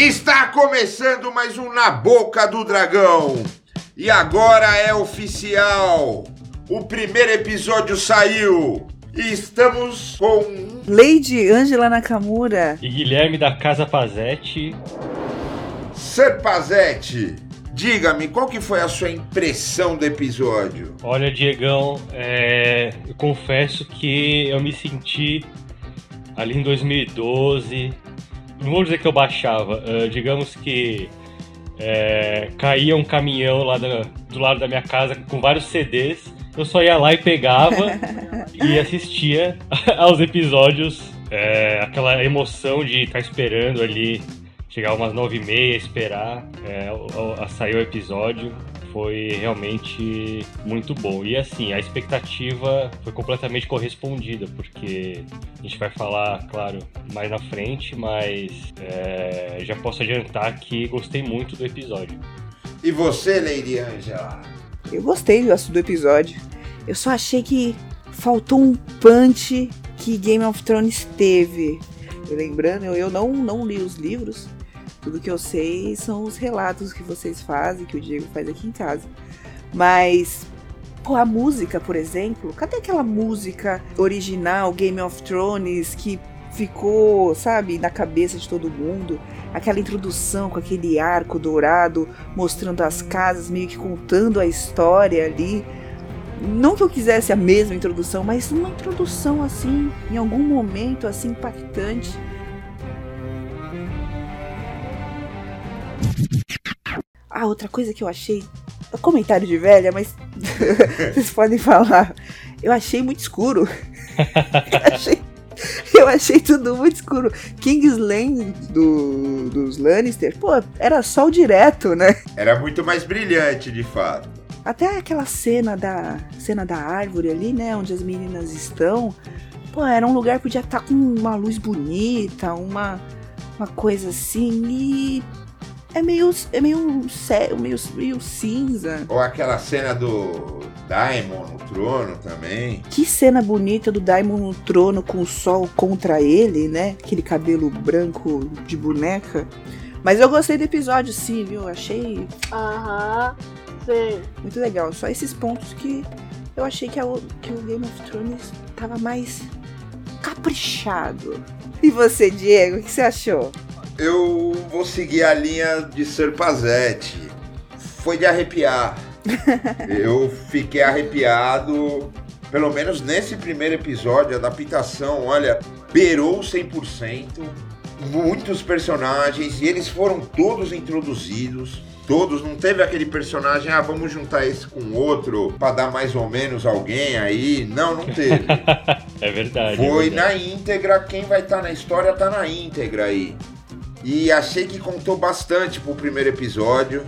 Está começando mais um Na Boca do Dragão. E agora é oficial. O primeiro episódio saiu. E estamos com Lady Angela Nakamura. E Guilherme da Casa Pazetti. Serpazete. Diga-me, qual que foi a sua impressão do episódio? Olha, Diegão, é, eu confesso que eu me senti ali em 2012. Não vou dizer que eu baixava, uh, digamos que é, caía um caminhão lá do, do lado da minha casa com vários CDs. Eu só ia lá e pegava e assistia aos episódios. É, aquela emoção de estar esperando ali chegar umas nove e meia, esperar é, a, a sair o episódio foi realmente muito bom. E assim, a expectativa foi completamente correspondida, porque a gente vai falar, claro, mais na frente, mas é, já posso adiantar que gostei muito do episódio. E você, Lady Angela? Eu gostei do episódio. Eu só achei que faltou um punch que Game of Thrones teve. Lembrando, eu não, não li os livros, tudo que eu sei são os relatos que vocês fazem, que o Diego faz aqui em casa. Mas, pô, a música, por exemplo, cadê aquela música original Game of Thrones que ficou, sabe, na cabeça de todo mundo? Aquela introdução com aquele arco dourado mostrando as casas, meio que contando a história ali. Não que eu quisesse a mesma introdução, mas uma introdução assim, em algum momento assim impactante Ah, outra coisa que eu achei. É comentário de velha, mas vocês podem falar. Eu achei muito escuro. eu, achei, eu achei tudo muito escuro. Kingsland do, dos Lannister, pô, era sol direto, né? Era muito mais brilhante, de fato. Até aquela cena da cena da árvore ali, né, onde as meninas estão, pô, era um lugar que podia estar com uma luz bonita, uma uma coisa assim e é meio, é meio, sério, meio, meio cinza. Ou aquela cena do Daimon no trono também. Que cena bonita do Daimon no trono com o sol contra ele, né? Aquele cabelo branco de boneca. Mas eu gostei do episódio, sim, viu? Achei. Aham, sim. Muito legal. Só esses pontos que eu achei que, a, que o Game of Thrones tava mais caprichado. E você, Diego, o que você achou? Eu vou seguir a linha de Serpazete. Foi de arrepiar. eu fiquei arrepiado, pelo menos nesse primeiro episódio, a adaptação, olha, beirou 100%. Muitos personagens, e eles foram todos introduzidos. Todos, não teve aquele personagem, ah, vamos juntar esse com outro para dar mais ou menos alguém aí. Não, não teve. é verdade. Foi é verdade. na íntegra, quem vai estar tá na história tá na íntegra aí. E achei que contou bastante pro primeiro episódio.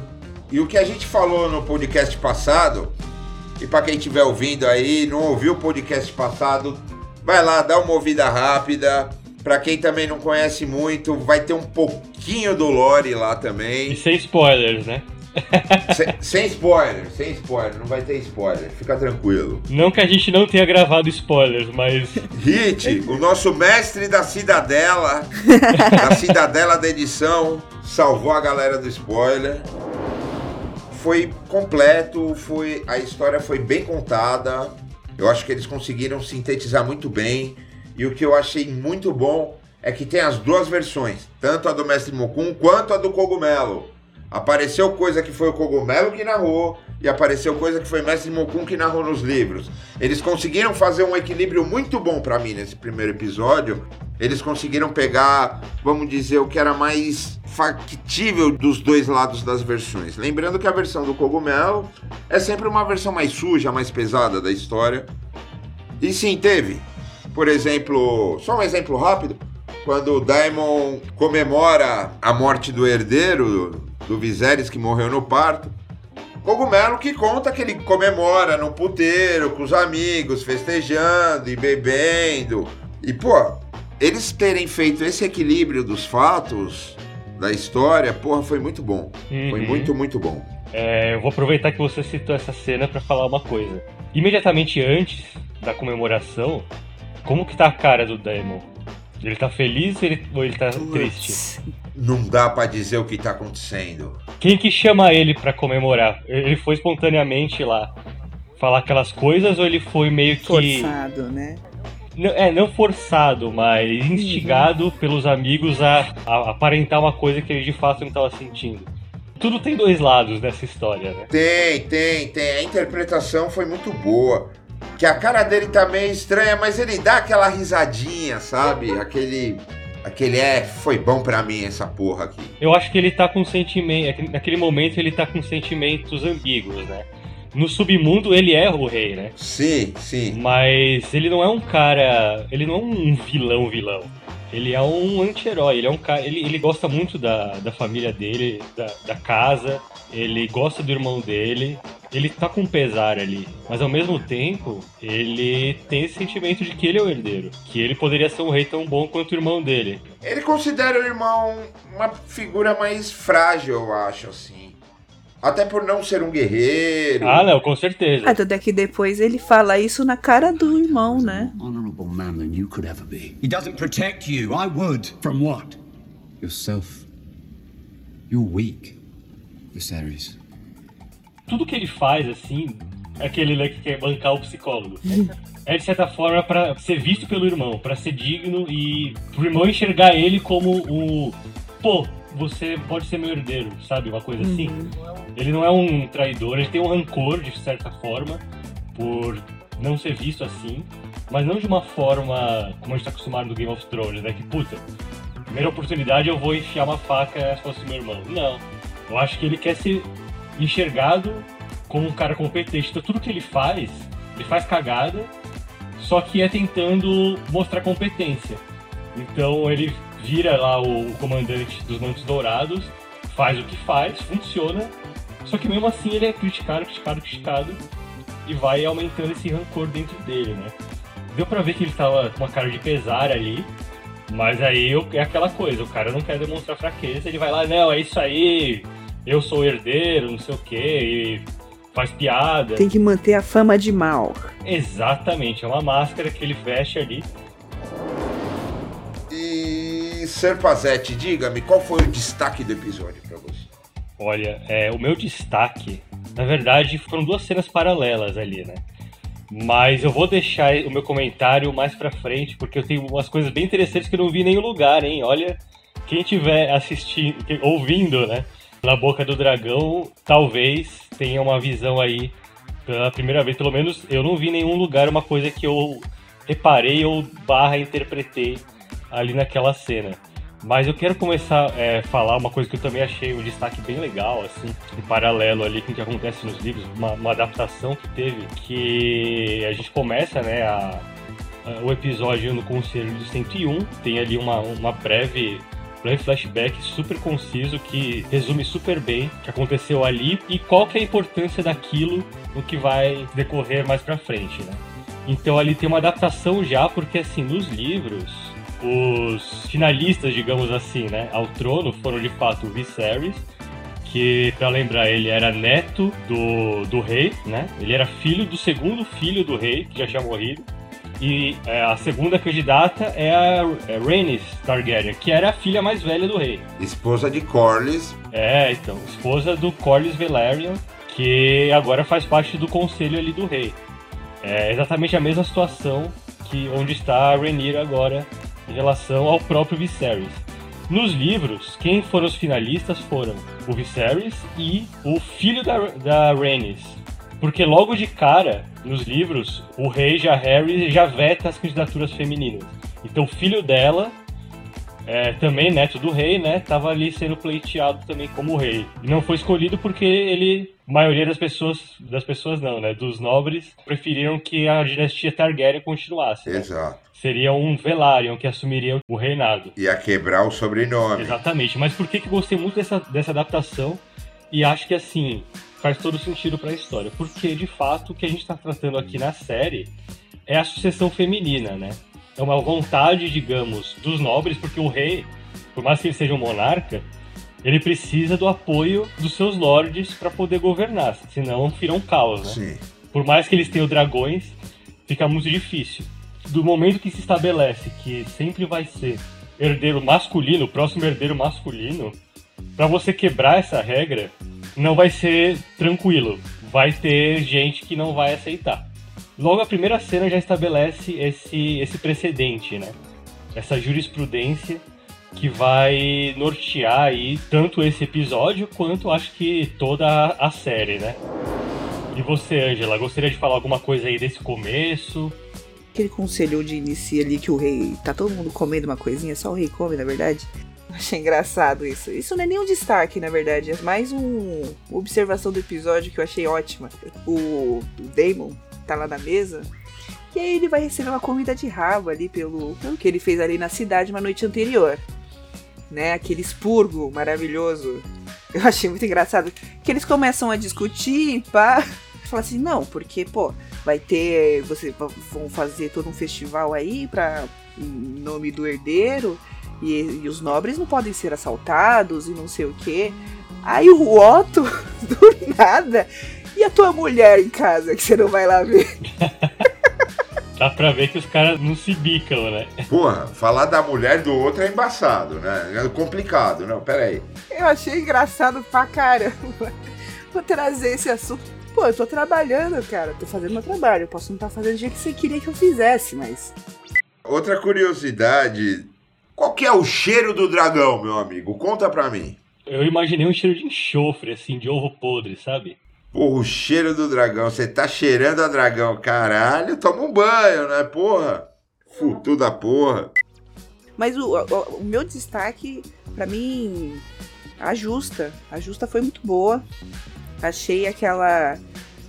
E o que a gente falou no podcast passado, e para quem estiver ouvindo aí, não ouviu o podcast passado, vai lá, dá uma ouvida rápida. Para quem também não conhece muito, vai ter um pouquinho do lore lá também. E sem spoilers, né? sem, sem, spoiler, sem spoiler, não vai ter spoiler, fica tranquilo. Não que a gente não tenha gravado spoilers, mas. Hit, o nosso mestre da Cidadela, da Cidadela da edição, salvou a galera do spoiler. Foi completo, foi a história foi bem contada. Eu acho que eles conseguiram sintetizar muito bem. E o que eu achei muito bom é que tem as duas versões, tanto a do Mestre Mokun quanto a do Cogumelo. Apareceu coisa que foi o Cogumelo que narrou e apareceu coisa que foi Mestre Mokun que narrou nos livros. Eles conseguiram fazer um equilíbrio muito bom para mim nesse primeiro episódio. Eles conseguiram pegar, vamos dizer, o que era mais factível dos dois lados das versões. Lembrando que a versão do Cogumelo é sempre uma versão mais suja, mais pesada da história. E sim, teve. Por exemplo, só um exemplo rápido. Quando o Daimon comemora a morte do herdeiro do Viserys que morreu no parto. Cogumelo que conta que ele comemora no puteiro com os amigos, festejando e bebendo. E pô, eles terem feito esse equilíbrio dos fatos da história, porra, foi muito bom. Uhum. Foi muito, muito bom. É, eu vou aproveitar que você citou essa cena para falar uma coisa. Imediatamente antes da comemoração, como que tá a cara do Daemon? Ele tá feliz ou ele, ou ele tá triste? Não dá pra dizer o que tá acontecendo. Quem que chama ele pra comemorar? Ele foi espontaneamente lá falar aquelas coisas ou ele foi meio que. Forçado, né? Não- É, não forçado, mas instigado pelos amigos a, a aparentar uma coisa que ele de fato não estava sentindo. Tudo tem dois lados nessa história, né? Tem, tem, tem. A interpretação foi muito boa. Que a cara dele tá meio estranha, mas ele dá aquela risadinha, sabe? Aquele. Aquele é, foi bom pra mim essa porra aqui. Eu acho que ele tá com sentimento. Naquele momento ele tá com sentimentos ambíguos, né? No submundo ele é o rei, né? Sim, sim. Mas ele não é um cara. Ele não é um vilão vilão. Ele é um anti-herói. Ele é um cara. Ele, ele gosta muito da, da família dele, da, da casa. Ele gosta do irmão dele. Ele tá com pesar ali. Mas ao mesmo tempo, ele tem esse sentimento de que ele é o herdeiro. Que ele poderia ser um rei tão bom quanto o irmão dele. Ele considera o irmão uma figura mais frágil, eu acho, assim. Até por não ser um guerreiro. Ah, não, com certeza. Ah, tanto é que depois ele fala isso na cara do irmão, né? honorable man than you could ever be. He doesn't protect you. I would. From what? Yourself. You're weak, Viserys. Tudo que ele faz, assim, é aquele né, que quer bancar o psicólogo. É de certa forma pra ser visto pelo irmão, pra ser digno e pro irmão enxergar ele como o. Pô, você pode ser meu herdeiro, sabe? Uma coisa assim. Ele não é um traidor, ele tem um rancor de certa forma por não ser visto assim, mas não de uma forma como a gente tá acostumado no Game of Thrones, né? Que puta, primeira oportunidade eu vou enfiar uma faca se fosse meu irmão. Não. Eu acho que ele quer ser enxergado como um cara competente. Então tudo que ele faz, ele faz cagada, só que é tentando mostrar competência. Então ele vira lá o, o comandante dos Mantos Dourados, faz o que faz, funciona, só que mesmo assim ele é criticado, criticado, criticado e vai aumentando esse rancor dentro dele, né? Deu pra ver que ele tava com uma cara de pesar ali, mas aí é aquela coisa, o cara não quer demonstrar fraqueza, ele vai lá, não, é isso aí, eu sou o herdeiro, não sei o que, e faz piada. Tem que manter a fama de mal. Exatamente, é uma máscara que ele veste ali. E Serpazete, diga-me, qual foi o destaque do episódio pra você? Olha, é, o meu destaque, na verdade, foram duas cenas paralelas ali, né? Mas eu vou deixar o meu comentário mais pra frente, porque eu tenho umas coisas bem interessantes que eu não vi em nenhum lugar, hein? Olha, quem tiver assistindo, ouvindo, né? Na Boca do Dragão, talvez tenha uma visão aí pela primeira vez. Pelo menos eu não vi em nenhum lugar uma coisa que eu reparei ou barra interpretei ali naquela cena. Mas eu quero começar a falar uma coisa que eu também achei um destaque bem legal, assim, em paralelo ali com o que acontece nos livros, uma, uma adaptação que teve, que a gente começa, né, a, a- o episódio no Conselho do 101, tem ali uma, uma breve, breve flashback super conciso que resume super bem o que aconteceu ali e qual que é a importância daquilo no que vai decorrer mais pra frente, né. Então ali tem uma adaptação já, porque assim, nos livros, os finalistas, digamos assim, né, ao trono foram de fato o Viserys, que, pra lembrar, ele era neto do, do rei, né? Ele era filho do segundo filho do rei, que já tinha morrido. E é, a segunda candidata é a é Rhaenys Targaryen, que era a filha mais velha do rei. Esposa de Corlys, É, então, esposa do Corlys Velaryon, que agora faz parte do conselho ali do rei. É exatamente a mesma situação que onde está a Rhaenyra agora em relação ao próprio Viserys. Nos livros, quem foram os finalistas foram o Viserys e o filho da, da Rhaenys. Porque logo de cara, nos livros, o rei já Harry já veta as candidaturas femininas. Então o filho dela é, também neto do rei, né? Tava ali sendo pleiteado também como rei. E não foi escolhido porque ele, a maioria das pessoas, das pessoas não, né? Dos nobres, preferiram que a dinastia Targaryen continuasse. né? exato. Seria um Velaryon que assumiria o reinado. Ia quebrar o sobrenome. Exatamente. Mas por que que gostei muito dessa, dessa adaptação? E acho que assim, faz todo sentido pra história. Porque, de fato, o que a gente tá tratando aqui na série é a sucessão feminina, né? É uma vontade, digamos, dos nobres, porque o rei, por mais que ele seja um monarca, ele precisa do apoio dos seus lordes para poder governar, senão vira um caos, né? Sim. Por mais que eles tenham dragões, fica muito difícil. Do momento que se estabelece que sempre vai ser herdeiro masculino, o próximo herdeiro masculino, para você quebrar essa regra, não vai ser tranquilo. Vai ter gente que não vai aceitar. Logo a primeira cena já estabelece esse, esse precedente, né? Essa jurisprudência que vai nortear aí tanto esse episódio quanto acho que toda a série, né? E você, Angela, gostaria de falar alguma coisa aí desse começo? Aquele conselho de início ali que o rei. Tá todo mundo comendo uma coisinha, só o rei come, na verdade. Achei engraçado isso. Isso não é nem um destaque, na verdade. É mais um, uma observação do episódio que eu achei ótima. O, Damon tá lá na mesa. E aí ele vai receber uma comida de rabo ali pelo, pelo que ele fez ali na cidade uma noite anterior. Né? Aquele expurgo maravilhoso. Eu achei muito engraçado. Que eles começam a discutir, pá. Fala assim, não, porque, pô, vai ter. Você vão fazer todo um festival aí pra. Em nome do herdeiro. E, e os nobres não podem ser assaltados e não sei o que. Aí o Otto, do nada, e a tua mulher em casa que você não vai lá ver? Dá pra ver que os caras não se bicam, né? Porra, falar da mulher do outro é embaçado, né? É complicado, não, pera aí. Eu achei engraçado pra caramba. Vou trazer esse assunto. Pô, eu tô trabalhando, cara. Tô fazendo meu trabalho. Eu posso não estar tá fazendo do jeito que você queria que eu fizesse, mas. Outra curiosidade qual que é o cheiro do dragão, meu amigo? Conta pra mim. Eu imaginei um cheiro de enxofre, assim, de ovo podre, sabe? Porra, o cheiro do dragão. Você tá cheirando a dragão. Caralho, toma um banho, né, porra? Futu da porra. Mas o, o, o meu destaque, para mim, a Justa. A Justa foi muito boa. Achei aquela,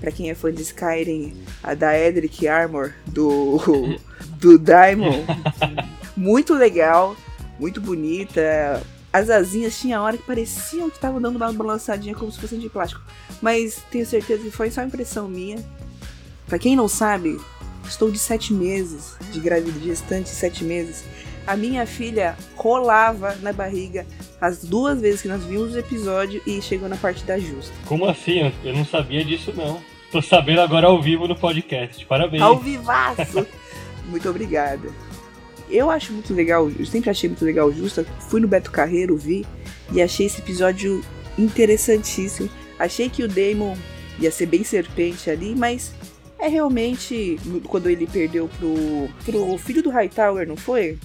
para quem é fã de Skyrim, a da Edric Armor do, do Daimon. muito legal, muito bonita. As asinhas tinha hora que pareciam que estavam dando uma balançadinha como se fossem de plástico. Mas tenho certeza que foi só impressão minha. Para quem não sabe, estou de sete meses, de gravidez gestante, sete meses. A minha filha rolava na barriga as duas vezes que nós vimos o episódio e chegou na parte da justa. Como assim? Eu não sabia disso não. Tô sabendo agora ao vivo no podcast. Parabéns. Ao vivaço! Muito obrigada. Eu acho muito legal, eu sempre achei muito legal o Justa. Fui no Beto Carreiro, vi e achei esse episódio interessantíssimo. Achei que o Damon ia ser bem serpente ali, mas é realmente quando ele perdeu pro, pro filho do Hightower, não foi?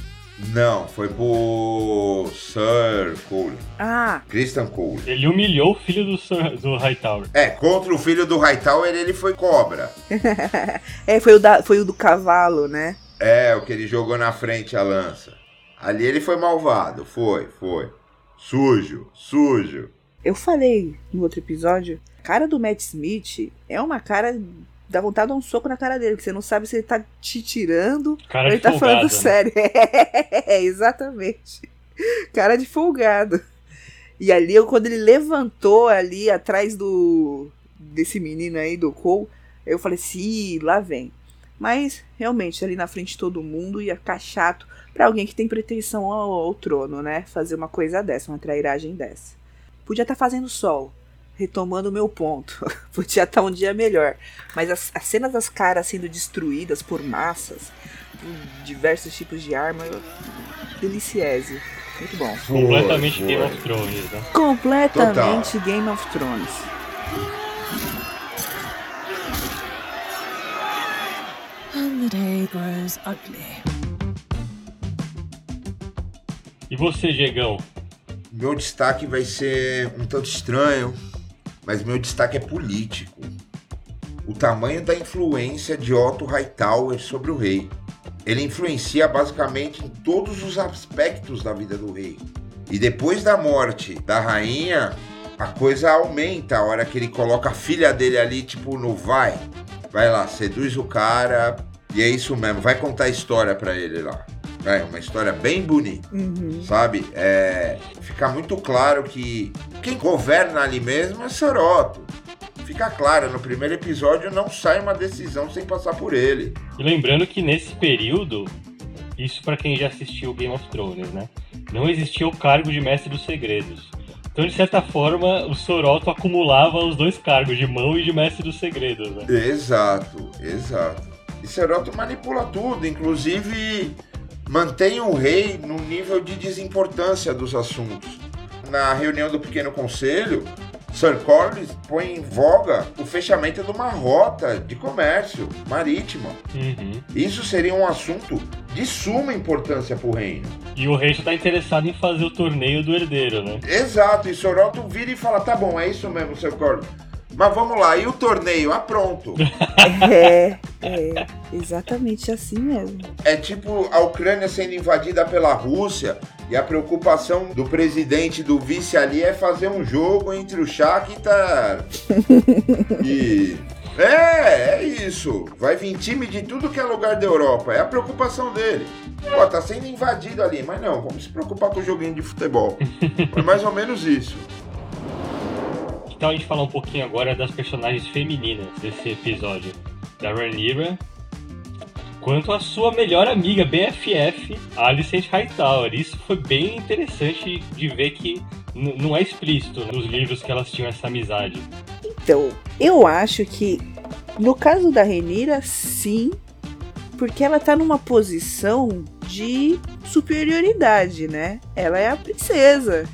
Não, foi pro Sir Cole. Ah. Christian Cole. Ele humilhou o filho do, Sir, do Hightower. É, contra o filho do Hightower ele foi cobra. é, foi o, da, foi o do cavalo, né? É, o que ele jogou na frente a lança. Ali ele foi malvado, foi, foi. Sujo, sujo. Eu falei no outro episódio, a cara do Matt Smith é uma cara dá vontade de dar um soco na cara dele, que você não sabe se ele tá te tirando cara ou ele tá folgado, falando né? sério. É, exatamente. Cara de folgado. E ali, quando ele levantou ali atrás do desse menino aí, do Cole, eu falei assim, lá vem. Mas, realmente, ali na frente de todo mundo ia ficar chato pra alguém que tem pretensão ao, ao trono, né? Fazer uma coisa dessa, uma trairagem dessa. Podia estar tá fazendo sol, retomando o meu ponto. Podia estar tá um dia melhor. Mas as, as, cenas das caras sendo destruídas por massas, por diversos tipos de arma, deliciese. Muito bom. Completamente Game of Thrones, né? Completamente Total. Game of Thrones. Ugly. E você, Diegão? Meu destaque vai ser um tanto estranho, mas meu destaque é político. O tamanho da influência de Otto Hightower sobre o rei. Ele influencia basicamente em todos os aspectos da vida do rei. E depois da morte da rainha, a coisa aumenta a hora que ele coloca a filha dele ali, tipo, no vai. Vai lá, seduz o cara. E é isso mesmo, vai contar a história para ele lá. É uma história bem bonita, uhum. sabe? É, fica muito claro que quem governa ali mesmo é Soroto. Fica claro, no primeiro episódio não sai uma decisão sem passar por ele. E lembrando que nesse período, isso para quem já assistiu Game of Thrones, né? Não existia o cargo de mestre dos segredos. Então, de certa forma, o Soroto acumulava os dois cargos, de mão e de mestre dos segredos, né? Exato, exato. E Soroto manipula tudo, inclusive mantém o rei no nível de desimportância dos assuntos. Na reunião do Pequeno Conselho, Sir Corlys põe em voga o fechamento de uma rota de comércio marítima. Uhum. Isso seria um assunto de suma importância para o reino. E o rei só tá interessado em fazer o torneio do herdeiro, né? Exato, e Soroto vira e fala: tá bom, é isso mesmo, Sir Corlys. Mas vamos lá, e o torneio? Ah, pronto. É, é, exatamente assim mesmo. É tipo a Ucrânia sendo invadida pela Rússia e a preocupação do presidente do vice ali é fazer um jogo entre o Shakhtar e... É, é isso. Vai vir time de tudo que é lugar da Europa. É a preocupação dele. Pô, tá sendo invadido ali, mas não, vamos se preocupar com o joguinho de futebol. Foi mais ou menos isso. Então a gente falar um pouquinho agora das personagens femininas desse episódio. Da Rhaenyra, quanto a sua melhor amiga BFF, Alicent Hightower. Isso foi bem interessante de ver que não é explícito nos livros que elas tinham essa amizade. Então, eu acho que no caso da Renira, sim, porque ela tá numa posição de superioridade, né? Ela é a princesa.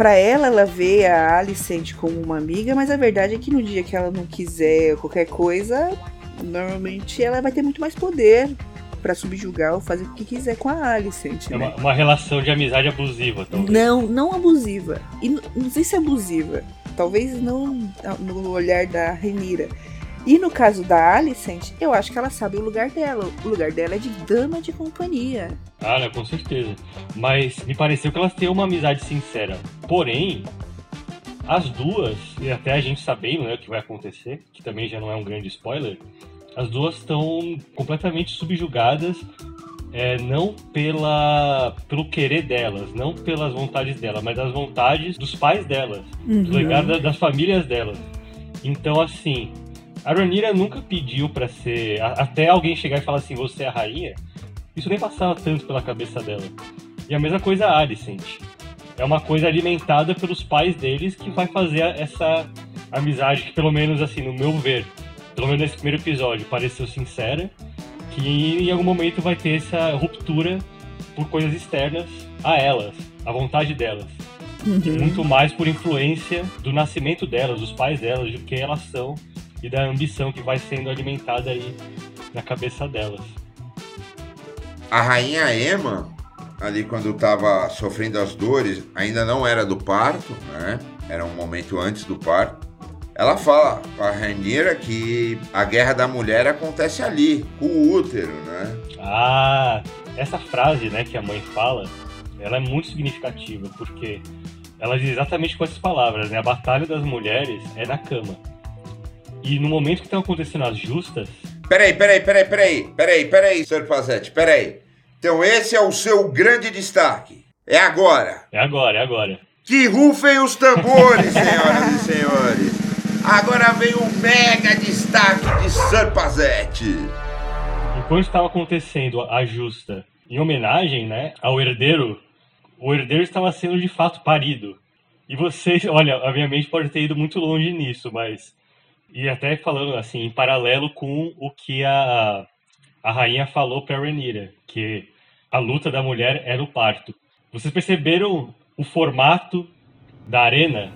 Pra ela, ela vê a Alicent como uma amiga, mas a verdade é que no dia que ela não quiser qualquer coisa, normalmente ela vai ter muito mais poder pra subjugar ou fazer o que quiser com a Alicent, É né? uma, uma relação de amizade abusiva, talvez. Não, não abusiva. E n- não sei se é abusiva. Talvez não no olhar da Renira. E no caso da Alicent, eu acho que ela sabe o lugar dela. O lugar dela é de dama de companhia. Ah, né, com certeza. Mas me pareceu que elas têm uma amizade sincera. Porém, as duas, e até a gente sabendo né, o que vai acontecer, que também já não é um grande spoiler, as duas estão completamente subjugadas, é, não pela, pelo querer delas, não pelas vontades delas, mas das vontades dos pais delas, do legado da- das famílias delas. Então, assim, a Rhaenyra nunca pediu pra ser. Até alguém chegar e falar assim, você é a rainha, isso nem passava tanto pela cabeça dela. E a mesma coisa a Alicent. É uma coisa alimentada pelos pais deles que vai fazer essa amizade que, pelo menos assim, no meu ver, pelo menos nesse primeiro episódio, pareceu sincera, que em algum momento vai ter essa ruptura por coisas externas a elas, a vontade delas. Muito mais por influência do nascimento delas, dos pais delas, de quem elas são e da ambição que vai sendo alimentada aí na cabeça delas. A rainha Emma, ali quando estava sofrendo as dores, ainda não era do parto, né? Era um momento antes do parto. Ela fala pra Rainira que a guerra da mulher acontece ali, com o útero, né? Ah, essa frase, né, que a mãe fala, ela é muito significativa, porque ela diz exatamente com essas palavras, né? A batalha das mulheres é na cama. E no momento que estão acontecendo as justas, Peraí, peraí, peraí, peraí, peraí, peraí, Sr. Pazete, peraí. Então esse é o seu grande destaque. É agora. é agora, é agora. Que rufem os tambores, senhoras e senhores. Agora vem o mega destaque de Sir Pazete. Enquanto estava acontecendo a justa em homenagem, né, ao herdeiro, o herdeiro estava sendo de fato parido. E vocês, olha, a minha mente pode ter ido muito longe nisso, mas e até falando assim, em paralelo com o que a a rainha falou para Renira, que a luta da mulher era o parto. Vocês perceberam o formato da arena?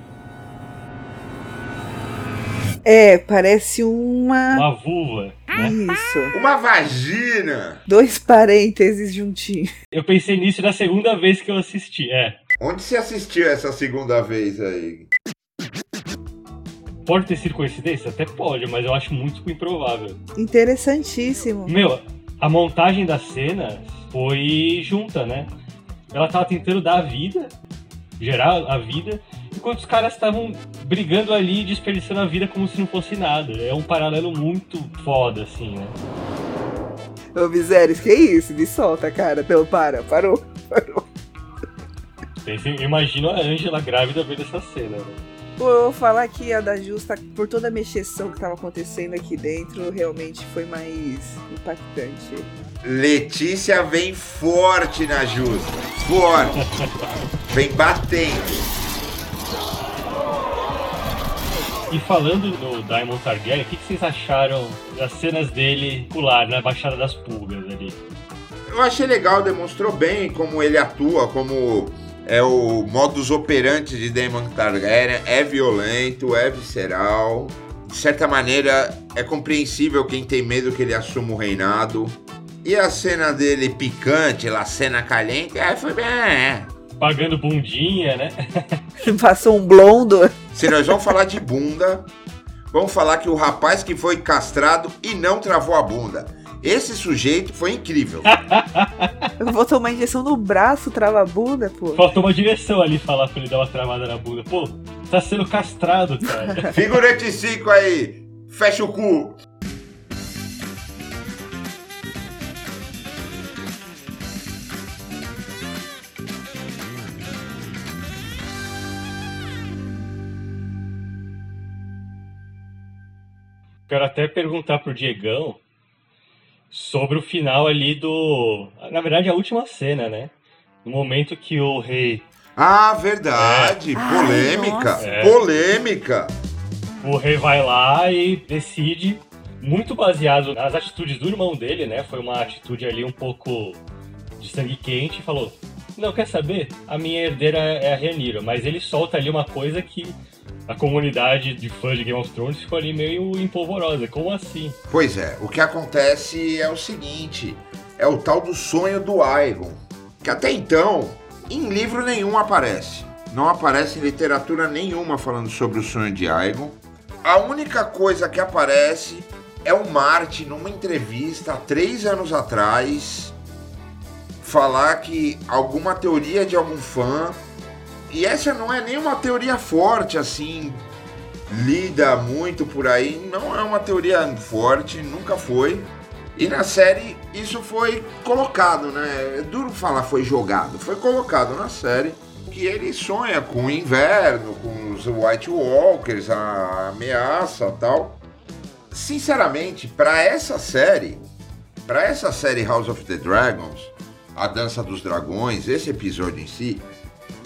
É, parece uma. Uma vulva, né? Isso. Uma vagina. Dois parênteses juntinhos. Eu pensei nisso na segunda vez que eu assisti. É, Onde você assistiu essa segunda vez aí? Pode ter sido coincidência? Até pode, mas eu acho muito improvável. Interessantíssimo. Meu, a montagem das cenas foi junta, né? Ela tava tentando dar a vida, gerar a vida, enquanto os caras estavam brigando ali desperdiçando a vida como se não fosse nada. É um paralelo muito foda, assim, né? Ô, Viserys, que isso? Me solta, cara. Não, para, parou. Parou. Imagino a Angela grávida vendo essa cena, né? Pô, eu vou falar que a da Justa, por toda a mexeção que tava acontecendo aqui dentro, realmente foi mais impactante. Letícia vem forte na justa. Forte. Vem batendo. E falando do Daimon Targaryen, o que, que vocês acharam das cenas dele pular na Baixada das Pulgas ali? eu achei legal, demonstrou bem como ele atua, como é o modus operandi de Daemon Targaryen, é violento, é visceral. De certa maneira, é compreensível quem tem medo que ele assuma o reinado. E a cena dele picante, lá, cena caliente, aí foi bem. É. Pagando bundinha, né? Passou um blondo. Se nós vamos falar de bunda, vamos falar que o rapaz que foi castrado e não travou a bunda. Esse sujeito foi incrível. Eu vou tomar injeção no braço, trava a bunda, pô. Faltou uma direção ali falar pra ele dar uma travada na bunda. Pô, tá sendo castrado, cara. Figurante 5 aí, fecha o cu. Quero até perguntar pro Diegão sobre o final ali do. Na verdade, a última cena, né? No momento que o rei. Ah, verdade. Ai, Polêmica. nossa. É. Polêmica. O rei vai lá e decide, muito baseado nas atitudes do irmão dele, né? Foi uma atitude ali um pouco de sangue quente e falou: Não, quer saber? A minha herdeira é a Rhaenyra, mas ele solta ali uma coisa que a comunidade de fãs de Game of Thrones ficou ali meio empolvorosa. Como assim? Pois é, o que acontece é o seguinte: é o tal do sonho do Aegon, que até então em livro nenhum aparece. Não aparece em literatura nenhuma falando sobre o sonho de Aegon. A única coisa que aparece é o Martin numa entrevista há três anos atrás falar que alguma teoria de algum fã e essa não é nem uma teoria forte assim lida muito por aí, não é uma teoria forte, nunca foi. E na série isso foi colocado, né? É duro falar foi jogado, foi colocado na série que ele sonha com o inverno, com os White Walkers, a ameaça tal. Sinceramente, para essa série, para essa série House of the Dragons, a Dança dos Dragões, esse episódio em si,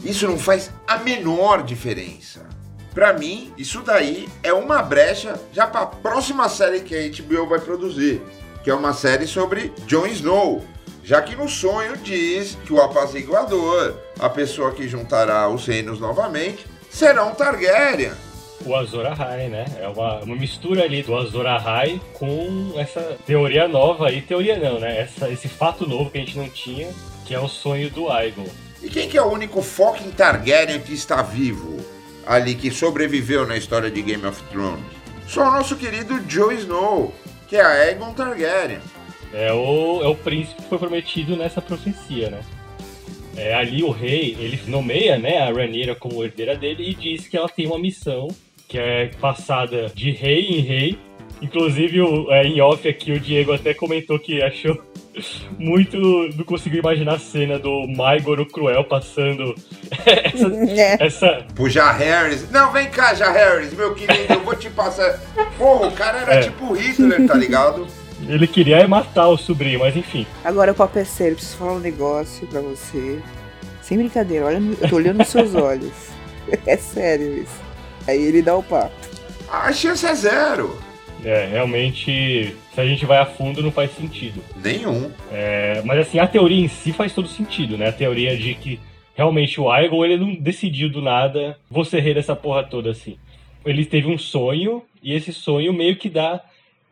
isso não faz a menor diferença. Pra mim, isso daí é uma brecha já para a próxima série que a HBO vai produzir, que é uma série sobre Jon Snow. Já que no sonho diz que o apaziguador, a pessoa que juntará os reinos novamente, será um Targaryen. O Azor Ahai, né? É uma, uma mistura ali do Azor Ahai com essa teoria nova aí. Teoria não, né? Essa, esse fato novo que a gente não tinha, que é o sonho do Aegon. E quem que é o único fucking Targaryen que está vivo ali, que sobreviveu na história de Game of Thrones? Só o nosso querido Jon Snow, que é Aegon Targaryen. É o, é o príncipe que foi prometido nessa profecia, né? É, ali o rei, ele nomeia né, a Rhaenyra como herdeira dele e diz que ela tem uma missão que é passada de rei em rei. Inclusive, o, é, em off aqui, o Diego até comentou que achou muito... Não conseguiu imaginar a cena do Maigor o Cruel passando essa... É. essa Pro Jaehaerys. Não, vem cá, Jaehaerys, meu querido, eu vou te passar... Porra, o cara era É. tipo Hitler, tá ligado? ele queria matar o sobrinho, mas enfim. Agora o papo é sério, preciso falar um negócio pra você. Sem brincadeira, olha, eu tô olhando nos seus olhos. É sério isso. Aí ele dá o papo. A chance é zero. É, realmente, se a gente vai a fundo, não faz sentido. Nenhum. É, mas assim, a teoria em si faz todo sentido, né? A teoria de que realmente o Aegon, ele não decidiu do nada, vou ser rei dessa porra toda, assim. Ele teve um sonho, e esse sonho meio que dá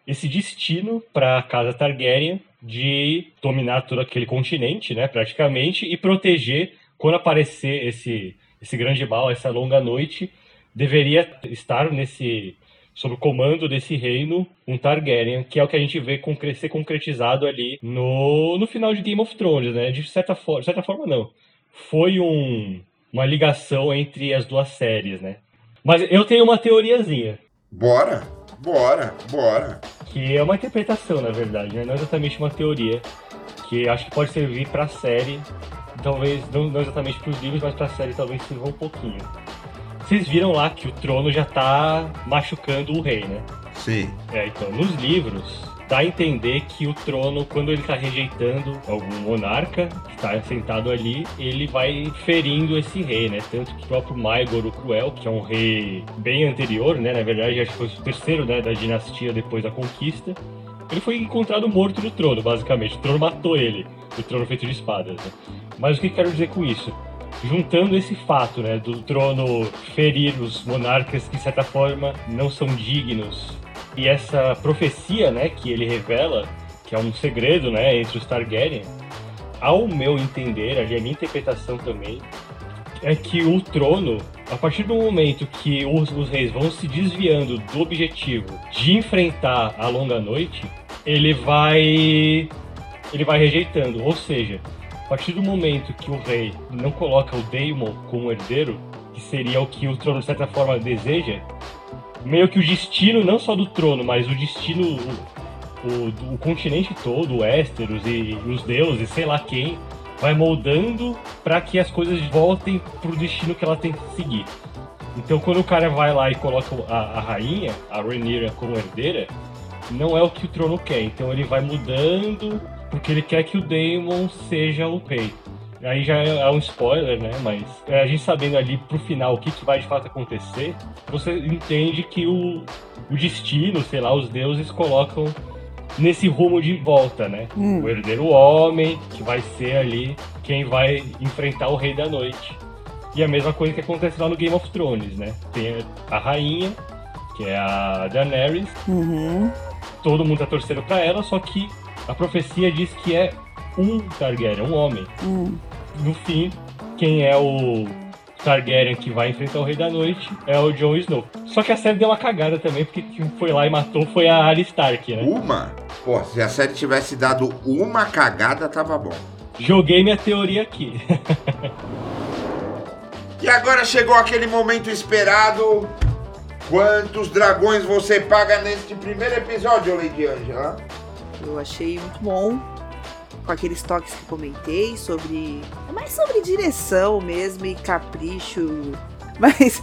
esse destino pra casa Targaryen de dominar todo aquele continente, né, praticamente, e proteger, quando aparecer esse, esse grande mal, essa longa noite, deveria estar nesse sob o comando desse reino um Targaryen, que é o que a gente vê concre- ser concretizado ali no, no final de Game of Thrones, né? De certa, for de certa forma, não. Foi um, uma ligação entre as duas séries, né? Mas eu tenho uma teoriazinha, Bora, bora, bora. que é uma interpretação, na verdade, né? Não exatamente uma teoria, que acho que pode servir pra série, talvez, não, não exatamente pros livros, mas pra série talvez sirva um pouquinho. Vocês viram lá que o trono já tá machucando o rei, né? Sim. É, então, nos livros, dá a entender que o trono, quando ele tá rejeitando algum monarca que tá sentado ali, ele vai ferindo esse rei, né? Tanto que o próprio Maegor o Cruel, que é um rei bem anterior, né? Na verdade, acho que foi o terceiro, né, da dinastia depois da conquista, ele foi encontrado morto no trono, basicamente. O trono matou ele. o trono feito de espadas. Né? Mas o que quero dizer com isso? Juntando esse fato, né, do trono ferir os monarcas que de certa forma não são dignos. E essa profecia, né, que ele revela, que é um segredo, né, entre os Targaryen, ao meu entender, ali a minha interpretação também, é que o trono, a partir do momento que os, os reis vão se desviando do objetivo de enfrentar a longa noite, ele vai ele vai rejeitando, ou seja, a partir do momento que o rei não coloca o Daemon como herdeiro, que seria o que o trono de certa forma deseja, meio que o destino não só do trono, mas o destino o, o continente todo, o Westeros e, e os deuses, sei lá quem, vai moldando para que as coisas voltem pro destino que ela tem que seguir. Então, quando o cara vai lá e coloca a, a rainha, a Rhaenyra, como herdeira, não é o que o trono quer. Então, ele vai mudando porque ele quer que o Daemon seja o rei. Aí já é, é um spoiler, né? Mas é, a gente sabendo ali pro final o que, que vai de fato acontecer, você entende que o, o destino, sei lá, os deuses colocam nesse rumo de volta, né? Hum. O herdeiro homem, que vai ser ali quem vai enfrentar o Rei da Noite. E a mesma coisa que acontece lá no Game of Thrones, né? Tem a rainha, que é a Daenerys. Uhum. Todo mundo tá torcendo pra ela, só que a profecia diz que é um Targaryen, um homem. Uhum. No fim, quem é o Targaryen que vai enfrentar o Rei da Noite é o Jon Snow. Só que a série deu uma cagada também, porque quem foi lá e matou foi a Arya Stark, né? Uma? Pô, se a série tivesse dado uma cagada, tava bom. Joguei minha teoria aqui. e agora chegou aquele momento esperado. Quantos dragões você paga neste primeiro episódio, Lady Angela? Eu achei muito bom com aqueles toques que comentei sobre. É mais sobre direção mesmo e capricho. Mas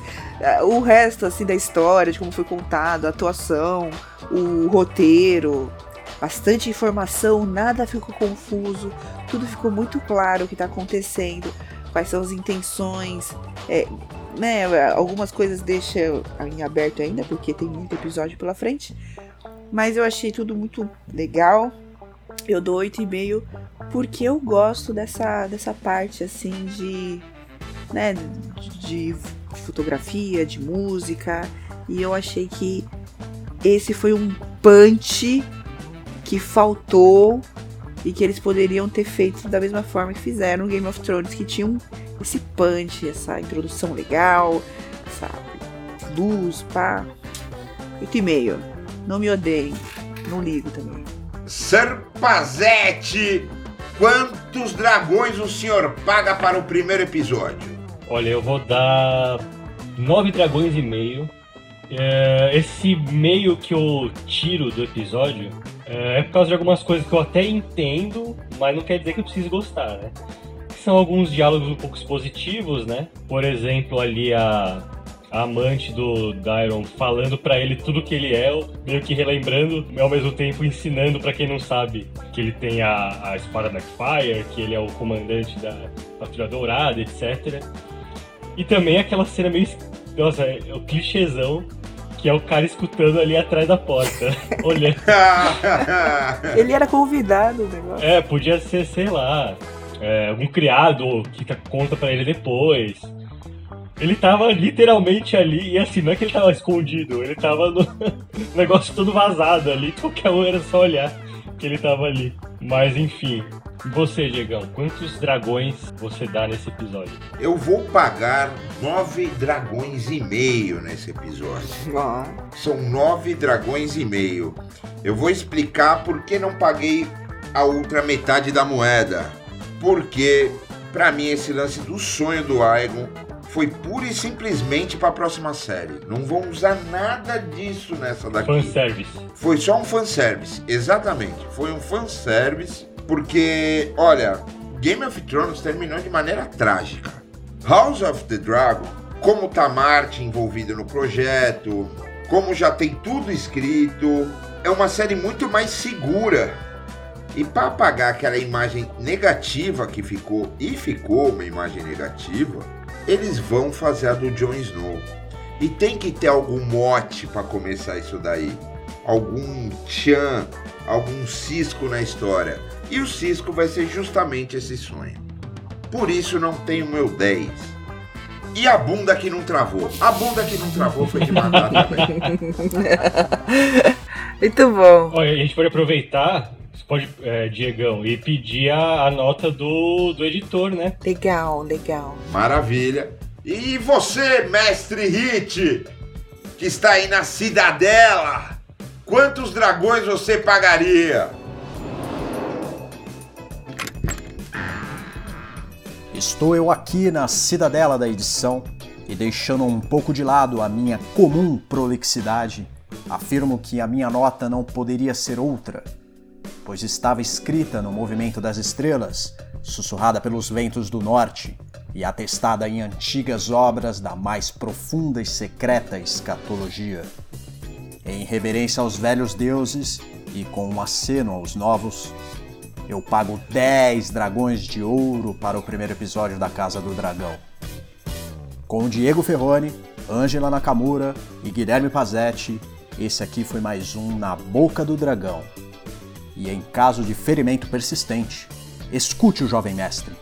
uh, o resto, assim, da história, de como foi contado, a atuação, o roteiro, bastante informação, nada ficou confuso, tudo ficou muito claro o que está acontecendo, quais são as intenções. É, né, algumas coisas deixa em aberto ainda, porque tem muito episódio pela frente. Mas eu achei tudo muito legal, eu dou 8,5 porque eu gosto dessa, dessa parte assim de, né, de fotografia, de música, e eu achei que esse foi um punch que faltou e que eles poderiam ter feito da mesma forma que fizeram Game of Thrones, que tinham esse punch, essa introdução legal, essa luz, pá. 8,5. Não me odeiem, não ligo também. Serpazete, quantos dragões o senhor paga para o primeiro episódio? Olha, eu vou dar nove dragões e meio. É, esse meio que eu tiro do episódio é, é por causa de algumas coisas que eu até entendo, mas não quer dizer que eu precise gostar, né? São alguns diálogos um pouco expositivos, né? Por exemplo, ali a, a amante do Dairon falando para ele tudo que ele é, meio que relembrando e ao mesmo tempo ensinando para quem não sabe que ele tem a, a espada Nightfire, que ele é o comandante da Patrulha Dourada, etc. E também aquela cena meio. Nossa, é o clichêzão que é o cara escutando ali atrás da porta, olhando. Ele era convidado, o negócio. É, podia ser, sei lá, é, algum criado que conta para ele depois. Ele tava literalmente ali, e assim, não é que ele tava escondido, ele tava no negócio todo vazado ali, qualquer um era só olhar que ele tava ali. Mas enfim, você, Diegão, quantos dragões você dá nesse episódio? Eu vou pagar nove dragões e meio nesse episódio. Ah. São nove dragões e meio. Eu vou explicar por que não paguei a outra metade da moeda. Porque, para mim, esse lance do sonho do Aegon foi pura e simplesmente para a próxima série. Não vão usar nada disso nessa daqui. Fanservice. Foi só um fanservice, exatamente. Foi um fanservice, porque, olha, Game of Thrones terminou de maneira trágica. House of the Dragon, como tá Martin envolvido no projeto, como já tem tudo escrito, é uma série muito mais segura. E para apagar aquela imagem negativa que ficou, e ficou uma imagem negativa, eles vão fazer a do Jon Snow. E tem que ter algum mote para começar isso daí. Algum tchan, algum cisco na história. E o cisco vai ser justamente esse sonho. Por isso não tenho meu 10. E a bunda que não travou? A bunda que não travou foi de matar também. Muito bom. Olha, a gente pode aproveitar, pode, é, Diegão, e pedir a, a nota do, do editor, né? Legal, legal. Maravilha. E você, mestre Hit, que está aí na Cidadela, quantos dragões você pagaria? Estou eu aqui na cidadela da edição e deixando um pouco de lado a minha comum prolixidade, afirmo que a minha nota não poderia ser outra, pois estava escrita no movimento das estrelas, sussurrada pelos ventos do norte e atestada em antigas obras da mais profunda e secreta escatologia. Em reverência aos velhos deuses e com um aceno aos novos, eu pago 10 dragões de ouro para o primeiro episódio da Casa do Dragão. Com Diego Ferrone, Ângela Nakamura e Guilherme Pazetti, esse aqui foi mais um Na Boca do Dragão e, em caso de ferimento persistente, escute o jovem mestre.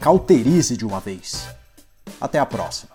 Cauterize de uma vez. Até a próxima.